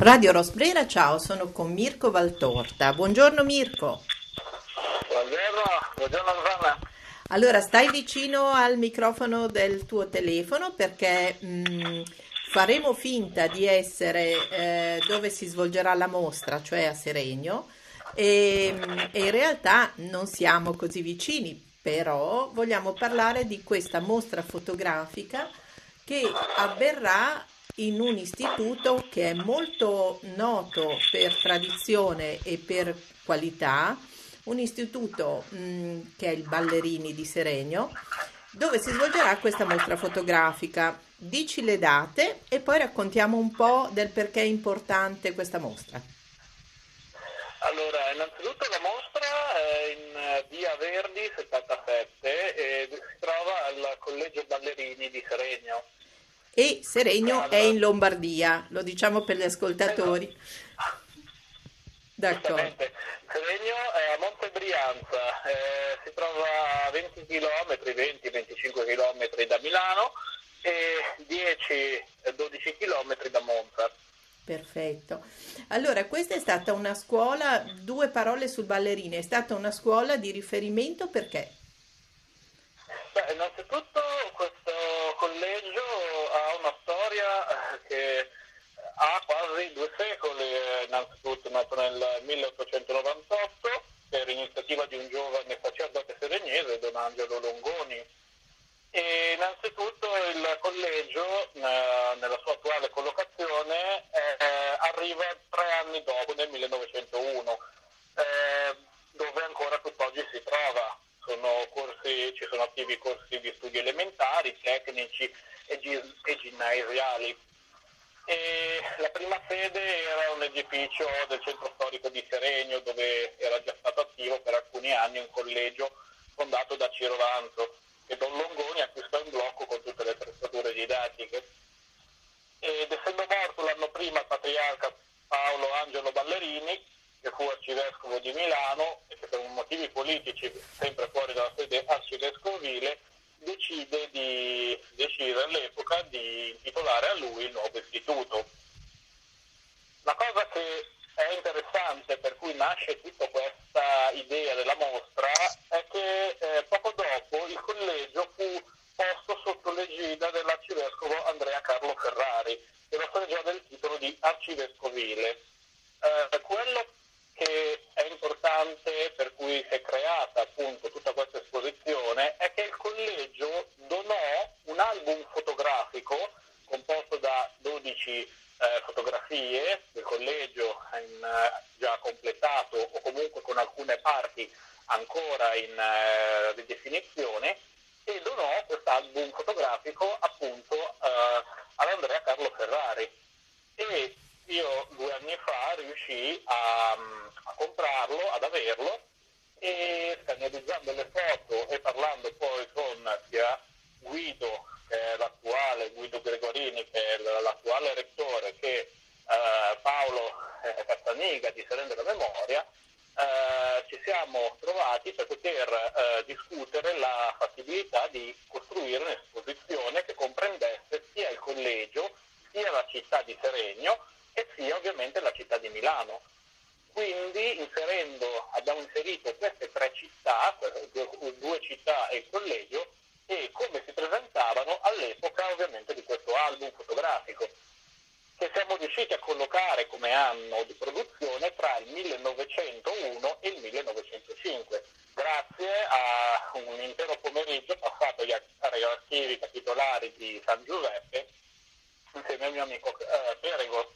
Radio Rosbrera, ciao, sono con Mirko Valtorta. Buongiorno Mirko. Buongiorno, buongiorno Rosanna. Allora, stai vicino al microfono del tuo telefono perché mh, faremo finta di essere eh, dove si svolgerà la mostra, cioè a Seregno, e, e in realtà non siamo così vicini, però vogliamo parlare di questa mostra fotografica che avverrà in un istituto che è molto noto per tradizione e per qualità, un istituto mh, che è il Ballerini di Seregno, dove si svolgerà questa mostra fotografica. Dici le date e poi raccontiamo un po' del perché è importante questa mostra. Allora, innanzitutto la mostra è in via Verdi 77 e si trova al Collegio Ballerini di Seregno e Seregno è in Lombardia, lo diciamo per gli ascoltatori. D'accordo. Seregno è a Monte Brianza, eh, si trova a 20 km, 20-25 km da Milano e 10-12 km da Monza. Perfetto. Allora, questa è stata una scuola, due parole sul ballerino, è stata una scuola di riferimento perché? Beh, innanzitutto questo collegio ha una storia eh, che ha quasi due secoli, innanzitutto nato nel 1898 per iniziativa di un giovane sacerdote seregnese, Don Angelo Longoni. E innanzitutto il collegio, eh, nella sua attuale collocazione, eh, arriva tre anni dopo, nel 1901, eh, dove ancora tutt'oggi si trova sono corsi, ci sono attivi corsi di studi elementari, tecnici e, gi- e. E la prima sede era un edificio del centro storico di Seregno dove era già stato attivo per alcuni anni un collegio fondato da Ciro Vanzo che Don Longoni acquistò in blocco con tutte le attrezzature didattiche. Ed essendo morto l'anno prima il patriarca Paolo Angelo Ballerini, che fu arcivescovo di Milano e che per motivi politici, sempre fuori dalla sede arcivescovile, decide, di, decide all'epoca di intitolare a lui il nuovo istituto. La cosa che è interessante per cui nasce tutta questa idea della mostra è che eh, poco dopo il collegio fu posto sotto l'egida dell'arcivescovo Andrea Carlo Ferrari, che lo freggiò del titolo di arcivescovile. Eh, quello che è importante per cui si è creata appunto tutta questa esposizione è che il collegio donò un album fotografico composto da 12 eh, fotografie del collegio in, eh, già completato o comunque con alcune parti in eh, ridefinizione e donò questo album fotografico appunto eh, ad Andrea Carlo Ferrari. E io due anni fa riuscii a, a comprarlo, ad averlo e analizzando le foto e parlando poi con sia Guido, che è l'attuale Guido Gregorini, che è l'attuale rettore, che eh, Paolo eh, Castaniga di Serena della Memoria, eh, ci siamo trovati eh, discutere la fattibilità di costruire un'esposizione che comprendesse sia il collegio sia la città di Seregno e sia ovviamente la città di Milano. Quindi inserendo, abbiamo inserito queste tre città, due città e il collegio, e come si presentavano all'epoca ovviamente di questo album fotografico, che siamo riusciti a collocare come anno di produzione tra il 1901 e il 1905, grazie a un intero pomeriggio passato agli archivi capitolari di San Giuseppe insieme al mio amico eh, Perego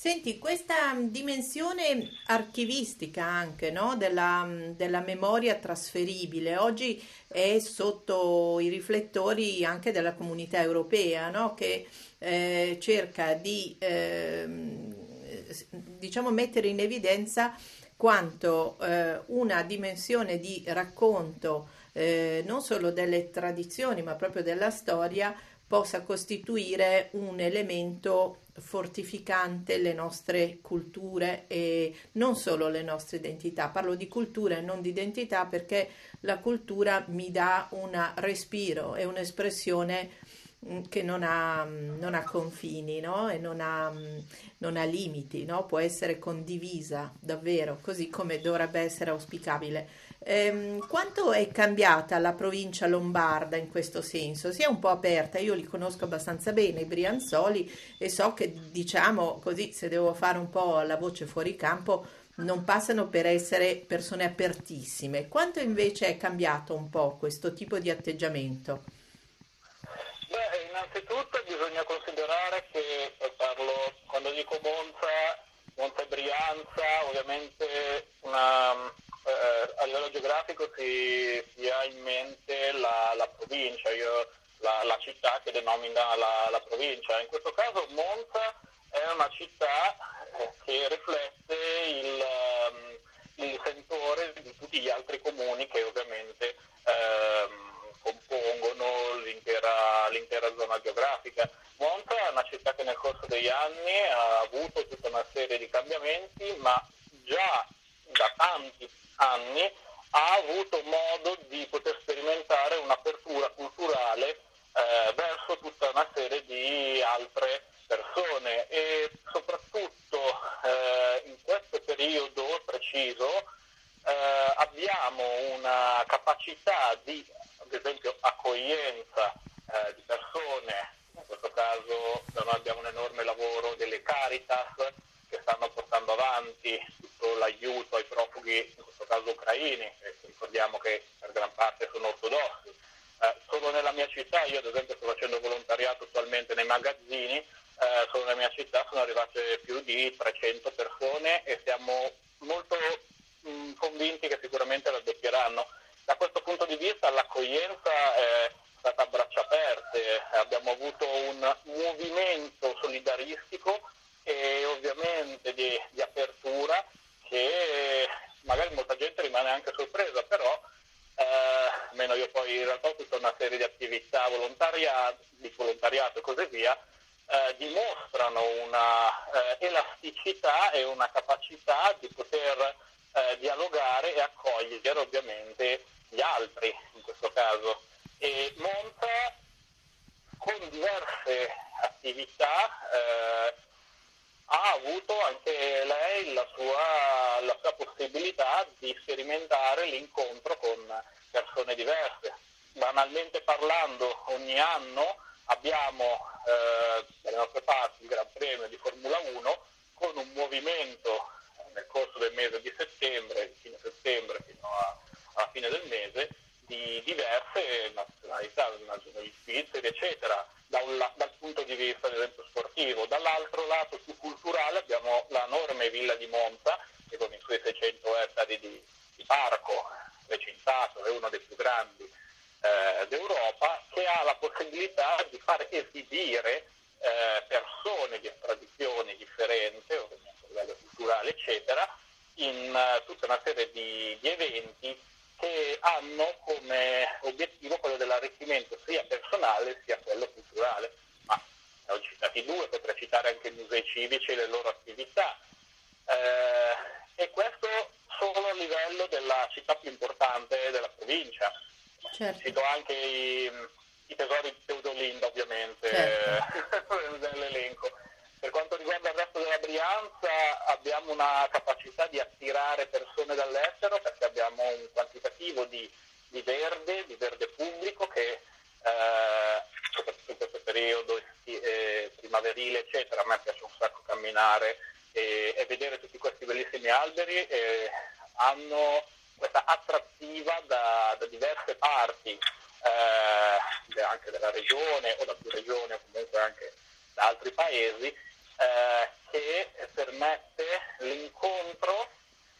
Senti, questa dimensione archivistica anche no? della, della, memoria trasferibile oggi è sotto i riflettori anche della comunità europea no? che eh, cerca di eh, diciamo mettere in evidenza quanto eh, una dimensione di racconto eh, non solo delle tradizioni ma proprio della storia possa costituire un elemento fortificante le nostre culture e non solo le nostre identità. Parlo di cultura e non di identità perché la cultura mi dà un respiro e un'espressione che non ha, mm, non ha confini no? e non ha, mm, non ha limiti, no? può essere condivisa davvero, così come dovrebbe essere auspicabile. Ehm, quanto è cambiata la provincia lombarda in questo senso? Si è un po' aperta, io li conosco abbastanza bene, i Brianzoli, e so che diciamo così, se devo fare un po' la voce fuori campo, non passano per essere persone apertissime. Quanto invece è cambiato un po' questo tipo di atteggiamento? Brianza, ovviamente una, eh, a livello geografico si, si, ha in mente la, la provincia, io, la, la, città che denomina la, la provincia. In questo caso Monza è una città eh, che riflette il, um, il, sentore di tutti gli altri comuni che ovviamente um, compongono l'intera, l'intera, zona geografica. Monza è una città che nel corso degli anni ha avuto tutta una serie di cambiamenti, ma già da tanti anni ha avuto modo di poter sperimentare un'apertura culturale eh, verso tutta una serie di altre persone e soprattutto eh, in questo periodo preciso eh, abbiamo una capacità di, accoglienza eh, di persone, in questo caso noi abbiamo un enorme lavoro delle Caritas che stanno portando avanti tutto l'aiuto ai profughi, in questo caso ucraini, ricordiamo che per gran parte sono ortodossi. Eh, solo nella mia città, io ad esempio sto facendo volontariato attualmente nei magazzini, eh, solo nella mia città sono arrivate più di 300 persone e siamo molto mh, mm, convinti che sicuramente raddoppieranno. Da questo punto di vista l'accoglienza è stata a braccia aperte, abbiamo avuto un movimento solidaristico e ovviamente di, di apertura che magari molta gente rimane anche sorpresa, però eh, io poi in realtà ho tutta una serie di attività di volontariato e così via, eh, dimostrano una eh, elasticità e una capacità di poter eh, dialogare e accogliere ovviamente gli altri in questo caso. E Monza con diverse attività eh, ha avuto anche lei la sua, la sua possibilità di sperimentare l'incontro con persone diverse. Banalmente parlando, ogni anno abbiamo eh, dalle nostre parti il Gran Premio di Formula 1 con un movimento nel corso del mese di settembre, fine settembre fino a, fine del mese, di diverse nazionalità, nazionali svizzeri, eccetera, da un, dal punto di vista esempio sportivo. Dall'altro lato più culturale abbiamo l'enorme villa di Monza, che con i suoi 600 ettari di, di parco recintato è uno dei più grandi eh, d'Europa che ha la possibilità di far esibire eh, persone di tradizioni differenti, ovviamente a livello culturale, eccetera, in uh, tutta una serie di, di, eventi dell'arricchimento sia personale sia quello culturale. Ma ne ho citati due, potrei citare anche i musei civici e le loro attività. Eh, e questo solo a livello della città più importante della provincia certo. cito anche i, i, tesori di Teodolinda ovviamente certo. nell'elenco. Per quanto riguarda il resto della Brianza abbiamo una capacità di attirare persone dall'estero perché abbiamo un quantitativo di, di verde, di verde pubblico che eh, soprattutto in questo periodo eh, primaverile eccetera, a me piace un sacco camminare e, e vedere tutti questi bellissimi alberi eh, hanno questa attrattiva da, da diverse parti eh, anche della regione o da più regioni o comunque anche da altri paesi eh, che permette l'incontro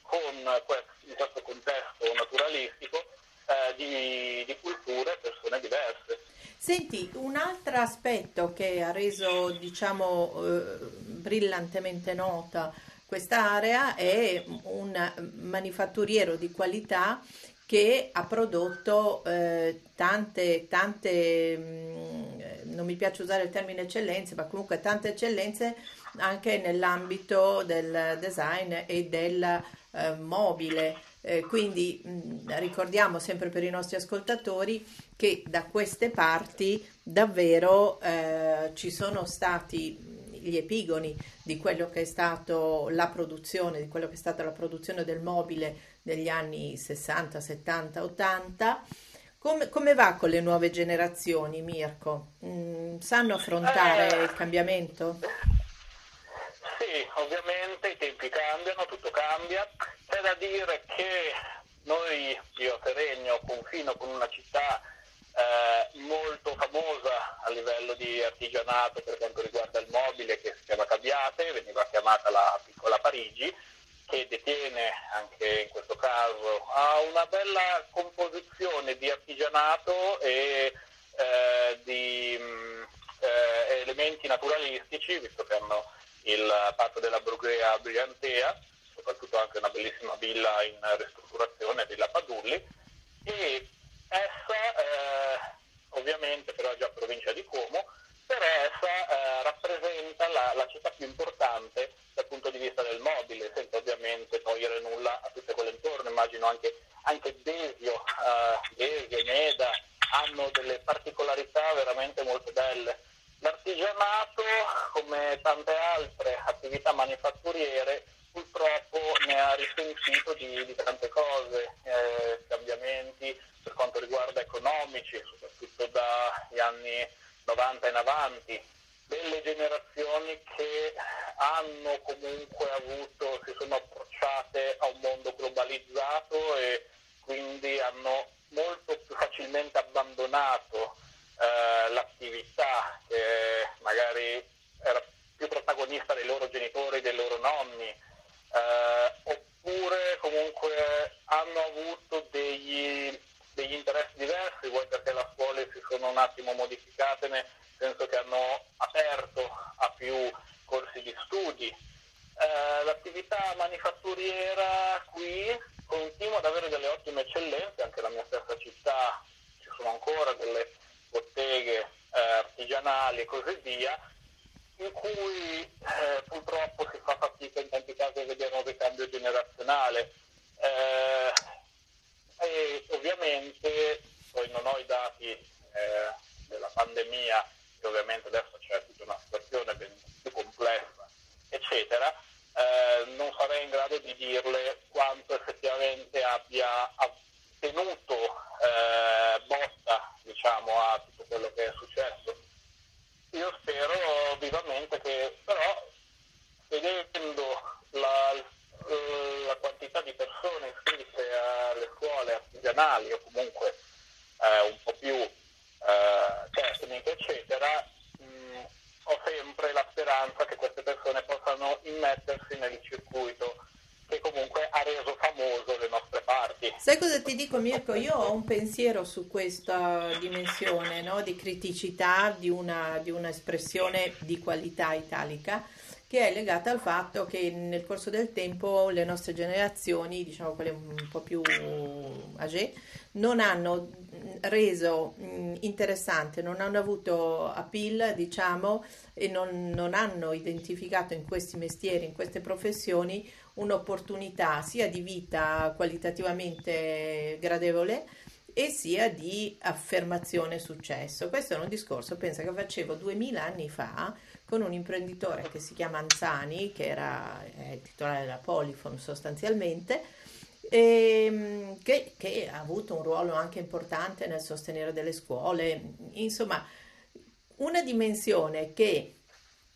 con questo, in questo contesto naturalistico eh, di, di culture e persone diverse. Senti, un altro aspetto che ha reso diciamo eh, brillantemente nota Quest'area è un manifatturiero di qualità che ha prodotto eh, tante, tante, mh, mm, non mi piace usare il termine eccellenze, ma comunque tante eccellenze anche nell'ambito del design e del eh, mobile. Eh, quindi mh, ricordiamo sempre per i nostri ascoltatori che da queste parti davvero eh, ci sono stati gli epigoni di quello che è stato la produzione, di quello che è stata la produzione del mobile degli anni 60, 70, 80. Come, come va con le nuove generazioni, Mirko? Mm, sanno affrontare eh, il cambiamento? Ovviamente i tempi cambiano, tutto cambia. C'è da dire che noi, io a Seregno, confino con una città eh, molto famosa a livello di artigianato per quanto riguarda il mobile che si chiama Cabiate, veniva chiamata la piccola Parigi, che detiene anche in questo caso ha una bella composizione di artigianato e eh, di mh, mm, eh, elementi naturalistici, visto che hanno il patto della Brugrea Brigantea, soprattutto anche una bellissima villa in ristrutturazione, Villa Padulli, e essa, eh, ovviamente però è già provincia di Como, per essa eh, rappresenta la, la, città più importante dal punto di vista del mobile, senza ovviamente togliere nulla a tutte quelle intorno. Immagino anche, anche Desio, eh, Desio, Meda, hanno delle particolarità veramente molto belle. L'artigianato, come tante altre attività manifatturiere, purtroppo ne ha risentito di, di tante cose, eh, cambiamenti per quanto riguarda economici, soprattutto dagli anni 90 in avanti, delle generazioni che hanno comunque avuto, si sono approcciate a un mondo globalizzato e quindi hanno molto più facilmente abbandonato eh, l'attività che magari era più protagonista dei loro genitori, dei loro nonni, eh, oppure comunque hanno avuto degli degli interessi diversi, vuoi perché le scuole si sono un attimo modificate, nel senso che hanno aperto a più corsi di studi. Eh, l'attività manifatturiera qui continua ad avere delle ottime eccellenze, anche la mia stessa città ci sono ancora delle artigianali e così via, in cui eh, purtroppo si fa fatica in tanti casi a vedere un ricambio generazionale. Eh, e ovviamente poi non ho i dati eh, della pandemia, che ovviamente adesso c'è tutta una situazione ben più complessa, eccetera, eh, non sarei in grado di dirle quanto effettivamente abbia tenuto eh, botta diciamo, a tutto quello che è successo. Io spero vivamente che però vedendo la, la quantità di persone iscritte alle scuole artigianali o comunque eh, un po' più eh, tecniche, eccetera, mh, ho sempre la speranza che queste persone possano immettersi nel circuito che comunque ha reso famoso le nostre parti. Sai cosa ti dico Mirko? Io ho un pensiero su questa dimensione no? di criticità di una, di una espressione di qualità italica che è legata al fatto che nel corso del tempo le nostre generazioni, diciamo quelle un po' più age, non hanno reso interessante, non hanno avuto appeal, diciamo, e non, non hanno identificato in questi mestieri, in queste professioni, un'opportunità sia di vita qualitativamente gradevole e sia di affermazione e successo. Questo è un discorso, pensa che facevo duemila anni fa con un imprenditore che si chiama Anzani, che era il titolare della Polifon sostanzialmente, e, ehm, che, che, ha avuto un ruolo anche importante nel sostenere delle scuole, insomma una dimensione che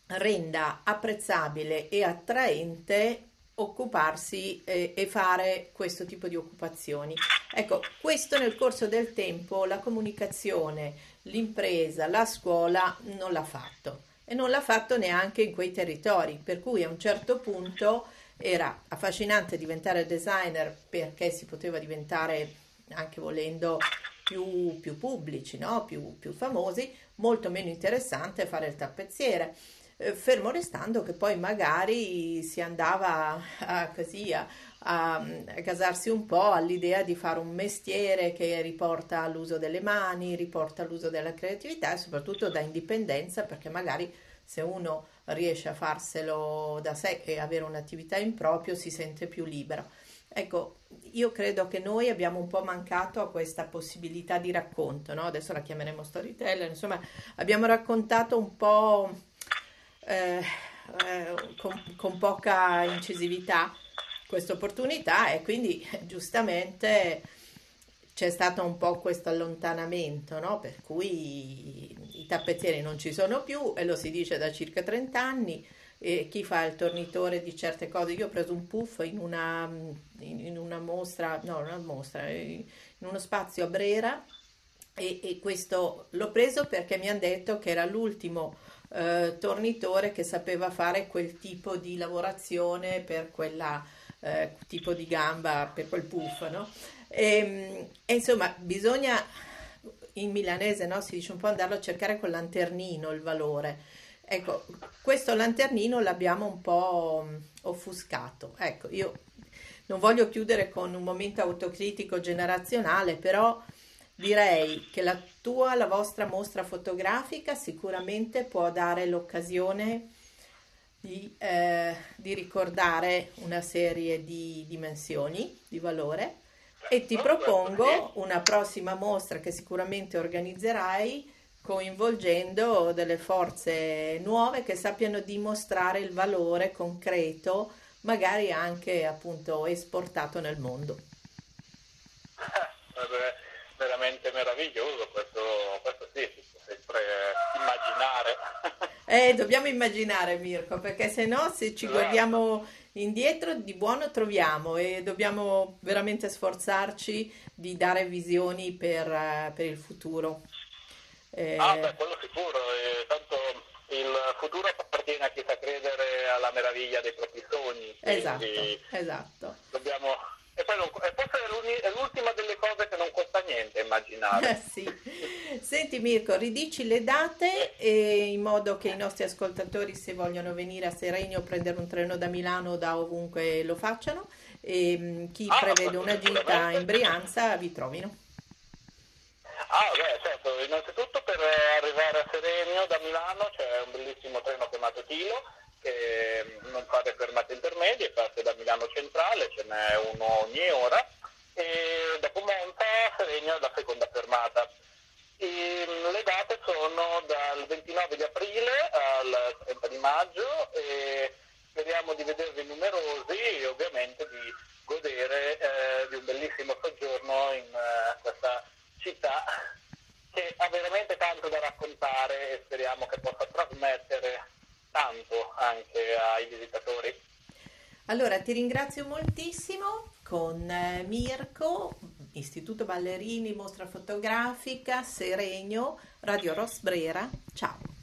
renda apprezzabile e attraente occuparsi eh, e fare questo tipo di occupazioni. Ecco, questo nel corso del tempo la comunicazione, l'impresa, la scuola non l'ha fatto e non l'ha fatto neanche in quei territori, per cui a un certo punto era affascinante diventare designer perché si poteva diventare anche volendo più, più pubblici, no? più, più famosi, molto meno interessante fare il tappezziere. Eh, fermo restando che poi magari si andava a, così a, a, a casarsi un po' all'idea di fare un mestiere che riporta all'uso delle mani, riporta all'uso della creatività e soprattutto da indipendenza perché magari se uno riesce a farselo da sé e avere un'attività in proprio si sente più libero. Ecco, io credo che noi abbiamo un po' mancato a questa possibilità di racconto, no? Adesso la chiameremo storyteller, insomma, abbiamo raccontato un po' eh, eh, con, con poca incisività questa opportunità e quindi giustamente c'è stato un po' questo allontanamento, no? Per cui i tappezzieri non ci sono più e lo si dice da circa 30 anni e chi fa il tornitore di certe cose. Io ho preso un puff in una, in una mostra, no, una mostra, in uno spazio a Brera e, e questo l'ho preso perché mi hanno detto che era l'ultimo eh, tornitore che sapeva fare quel tipo di lavorazione per quella eh, tipo di gamba, per quel puff, no? E, e insomma, bisogna in milanese no, si dice un po' andarlo a cercare col lanternino il valore. Ecco, questo lanternino l'abbiamo un po' offuscato. Ecco, io non voglio chiudere con un momento autocritico generazionale, però direi che la tua, la vostra mostra fotografica sicuramente può dare l'occasione di, eh, di ricordare una serie di dimensioni di valore e ti propongo una prossima mostra che sicuramente organizzerai coinvolgendo delle forze nuove che sappiano dimostrare il valore concreto, magari anche appunto esportato nel mondo. Veramente meraviglioso questo, questo sì, si può sempre immaginare. Eh, dobbiamo immaginare Mirko, perché se no se ci guardiamo indietro di buono troviamo e dobbiamo veramente sforzarci di dare visioni per, per il futuro. Eh... Ah, beh, quello sicuro, eh, tanto il futuro appartiene a chi sa credere alla meraviglia dei propri sogni. Esatto, esatto. Dobbiamo... E poi non... e forse è l'ultima delle cose che non costa niente immaginare. Eh, sì. Senti Mirko, ridici le date eh. in modo che i nostri ascoltatori se vogliono venire a Serenio o prendere un treno da Milano o da ovunque lo facciano e mm, chi ah, prevede una gita in Brianza vi trovino. Ah, beh, certo, innanzitutto per arrivare a Serenio da Milano c'è un bellissimo treno chiamato Tilo che non fa le fermate intermedie, parte da Milano Centrale, ce n'è uno ogni ora e dopo Monza Serenio è la seconda fermata. Le date sono dal 29 di aprile al 30 di maggio e speriamo di vedervi numerosi e ovviamente di godere eh, di un bellissimo soggiorno in eh, questa città che ha veramente tanto da raccontare e speriamo che possa trasmettere tanto anche ai visitatori. Allora ti ringrazio moltissimo con eh, Mirko, Istituto Ballerini, mostra fotografica, Seregno, Radio Rosbrera. Ciao.